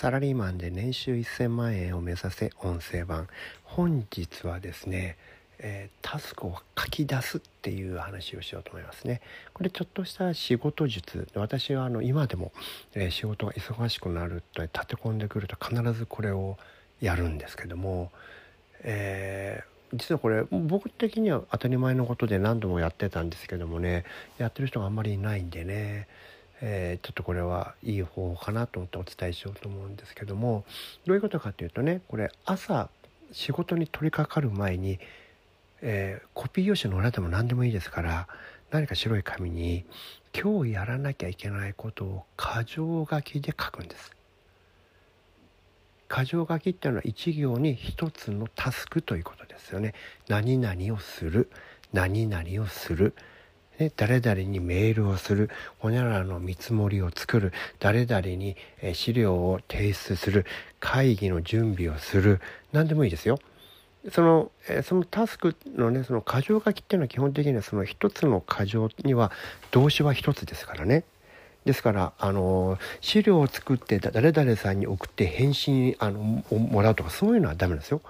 サラリーマンで年収1000万円を目指せ音声版。本日はですね、えー、タスクを書き出すっていう話をしようと思いますね。これちょっとした仕事術。私はあの今でも、えー、仕事が忙しくなると立て込んでくると必ずこれをやるんですけども、えー、実はこれ僕的には当たり前のことで何度もやってたんですけどもねやってる人があんまりいないんでねえー、ちょっとこれはいい方法かなと思ってお伝えしようと思うんですけどもどういうことかというとねこれ朝仕事に取り掛かる前に、えー、コピー用紙の裏でも何でもいいですから何か白い紙に今日やらなきゃいけないことを箇条書きで書くんです。箇条書きっていうのは一行に一つのタスクということですよね。何々をする何々をするね、誰々にメールをする、ほにゃらの見積もりを作る、誰々に資料を提出する、会議の準備をする、何でもいいですよ。その、そのタスクのね、その箇条書きっていうのは基本的にはその一つの箇条には動詞は一つですからね。ですから、あの、資料を作って誰々さんに送って返信あのもらうとかそういうのはダメなんですよ。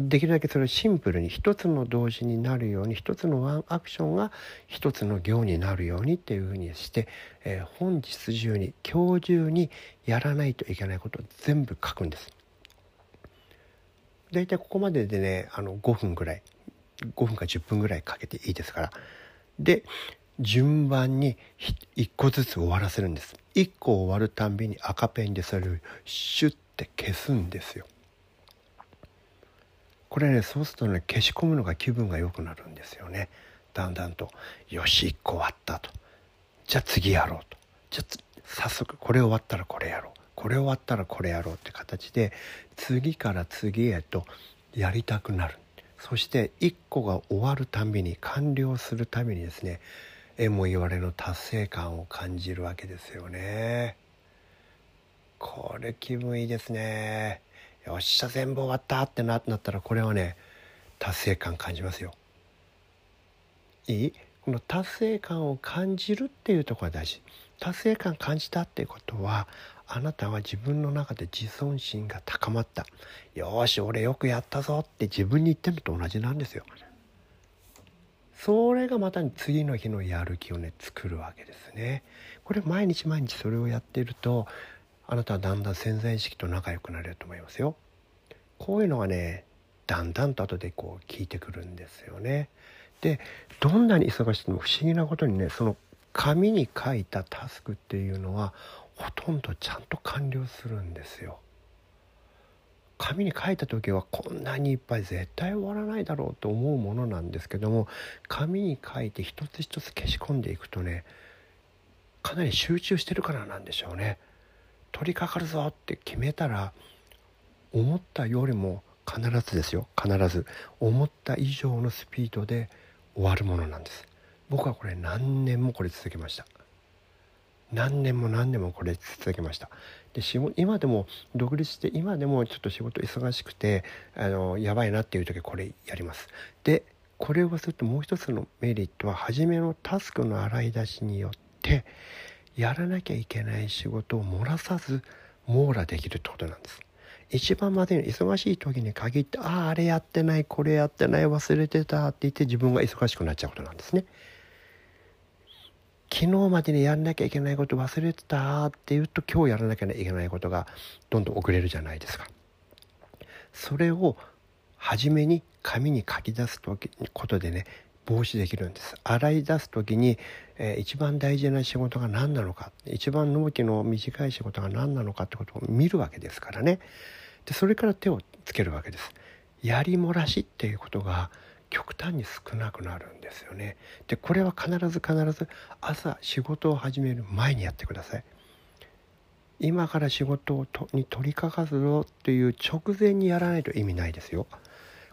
できるだけそれをシンプルに一つの同時になるように一つのワンアクションが一つの行になるようにっていうふうにして、えー、本日中に今日中にやらないといけないことを全部書くんです。大体ここまででねあの5分ぐらい5分か10分ぐらいかけていいですから。で順番に1個ずつ終わらせるんです。1個終わるたんびに赤ペンでそれをシュッて消すんですよ。これねそうするとね消し込むのが気分が良くなるんですよね。だんだんと「よし1個終わった」と「じゃあ次やろう」と「じゃあ早速これ終わったらこれやろう」これ終わったらこれやろうって形で次から次へとやりたくなる。そして1個が終わるたびに完了するたびにですねえも言われの達成感を感じるわけですよね。これ気分いいですね。よっしゃ全部終わったってなったらこれはね達成感感じますよ。いい？この達成感を感じるっていうところが大事。達成感感じたっていうことはあなたは自分の中で自尊心が高まった。よし俺よくやったぞって自分に言ってるのと同じなんですよ。それがまた次の日のやる気をね作るわけですね。これ毎日毎日それをやっているとあなたはだんだん潜在意識と仲良くなれると思いますよ。こういうのがねだんだんと後でこう聞いてくるんですよね。でどんなに忙しくても不思議なことにねその紙に書いたタスクっていうのはほとんどちゃんと完了するんですよ。紙に書いた時はこんなにいっぱい絶対終わらないだろうと思うものなんですけども紙に書いて一つ一つ消し込んでいくとねかなり集中してるからなんでしょうね。取り掛かるぞって決めたら思ったよりも必ずですよ。必ず。思った以上のスピードで終わるものなんです。僕はこれ何年もこれ続けました。何年も何年もこれ続けました。で今でも独立して今でもちょっと仕事忙しくてあのやばいなっていう時これやります。でこれをするともう一つのメリットは初めのタスクの洗い出しによってやらなきゃいけない仕事を漏らさず網羅できるってことなんです。一番までに忙しい時に限ってあああれやってないこれやってない忘れてたって言って自分が忙しくなっちゃうことなんですね。昨日までにやんなきゃいけないこと忘れてたって言うと今日やらなきゃいけないことがどんどん遅れるじゃないですか。それを初めに紙に書き出すことでね防止できるんです洗い出す時に、えー、一番大事な仕事が何なのか。一番納期の短い仕事が何なのかってことを見るわけですからね。でそれから手をつけるわけです。やり漏らしっていうことが極端に少なくなるんですよね。でこれは必ず必ず朝仕事を始める前にやってください。今から仕事をとに取り掛かるぞっていう直前にやらないと意味ないですよ。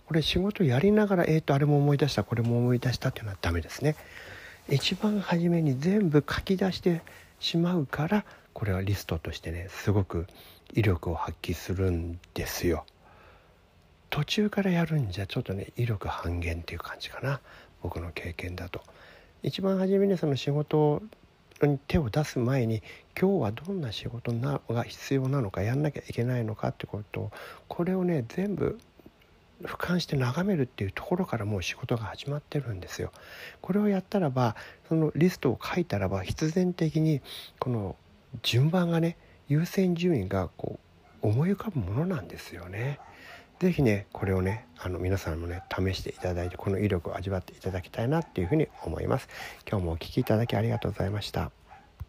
これ仕事やりながらえっ、ー、とあれも思い出したこれも思い出したっていうのはダメですね。一番初めに全部書き出してしまうからこれはリストとしてねすごく威力を発揮するんですよ。途中からやるんじゃちょっとね威力半減っていう感じかな。僕の経験だと。一番初めにその仕事に手を出す前に今日はどんな仕事が必要なのかやんなきゃいけないのかってことをこれをね全部俯瞰して眺めるっていうところからもう仕事が始まってるんですよ。これをやったらばそのリストを書いたらば必然的にこの順番がね優先順位がこう思い浮かぶものなんですよね。是非ねこれをねあの皆さんもね試していただいてこの威力を味わっていただきたいなっていうふうに思います。今日もお聴きいただきありがとうございました。